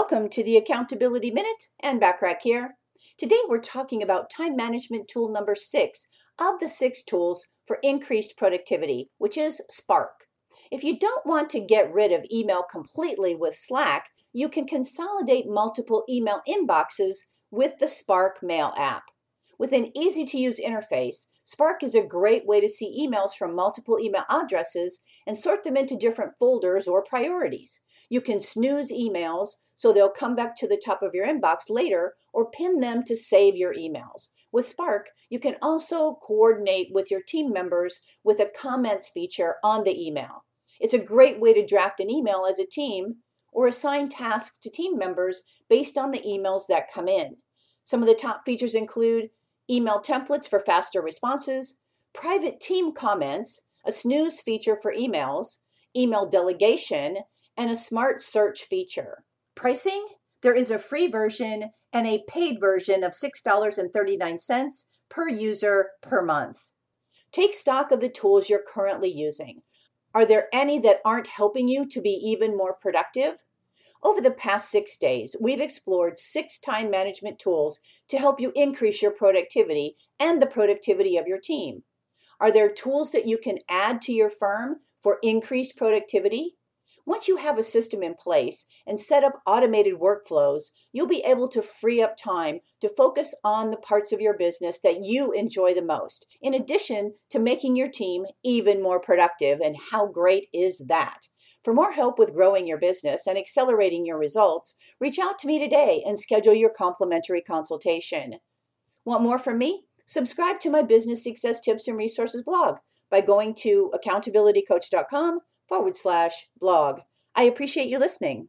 Welcome to the Accountability Minute Anne Bachrach here. Today we're talking about time management tool number six of the six tools for increased productivity, which is Spark. If you don't want to get rid of email completely with Slack, you can consolidate multiple email inboxes with the Spark Mail app. With an easy to use interface, Spark is a great way to see emails from multiple email addresses and sort them into different folders or priorities. You can snooze emails so they'll come back to the top of your inbox later or pin them to save your emails. With Spark, you can also coordinate with your team members with a comments feature on the email. It's a great way to draft an email as a team or assign tasks to team members based on the emails that come in. Some of the top features include email templates for faster responses, private team comments, a snooze feature for emails, email delegation, and a smart search feature. Pricing? There is a free version and a paid version of $6.39 per user per month. Take stock of the tools you're currently using. Are there any that aren't helping you to be even more productive? Over the past six days, we've explored six time management tools to help you increase your productivity and the productivity of your team. Are there tools that you can add to your firm for increased productivity? Once you have a system in place and set up automated workflows, you'll be able to free up time to focus on the parts of your business that you enjoy the most, in addition to making your team even more productive. And how great is that? For more help with growing your business and accelerating your results, reach out to me today and schedule your complimentary consultation. Want more from me? Subscribe to my business success tips and resources blog by going to accountabilitycoach.com forward slash blog. I appreciate you listening.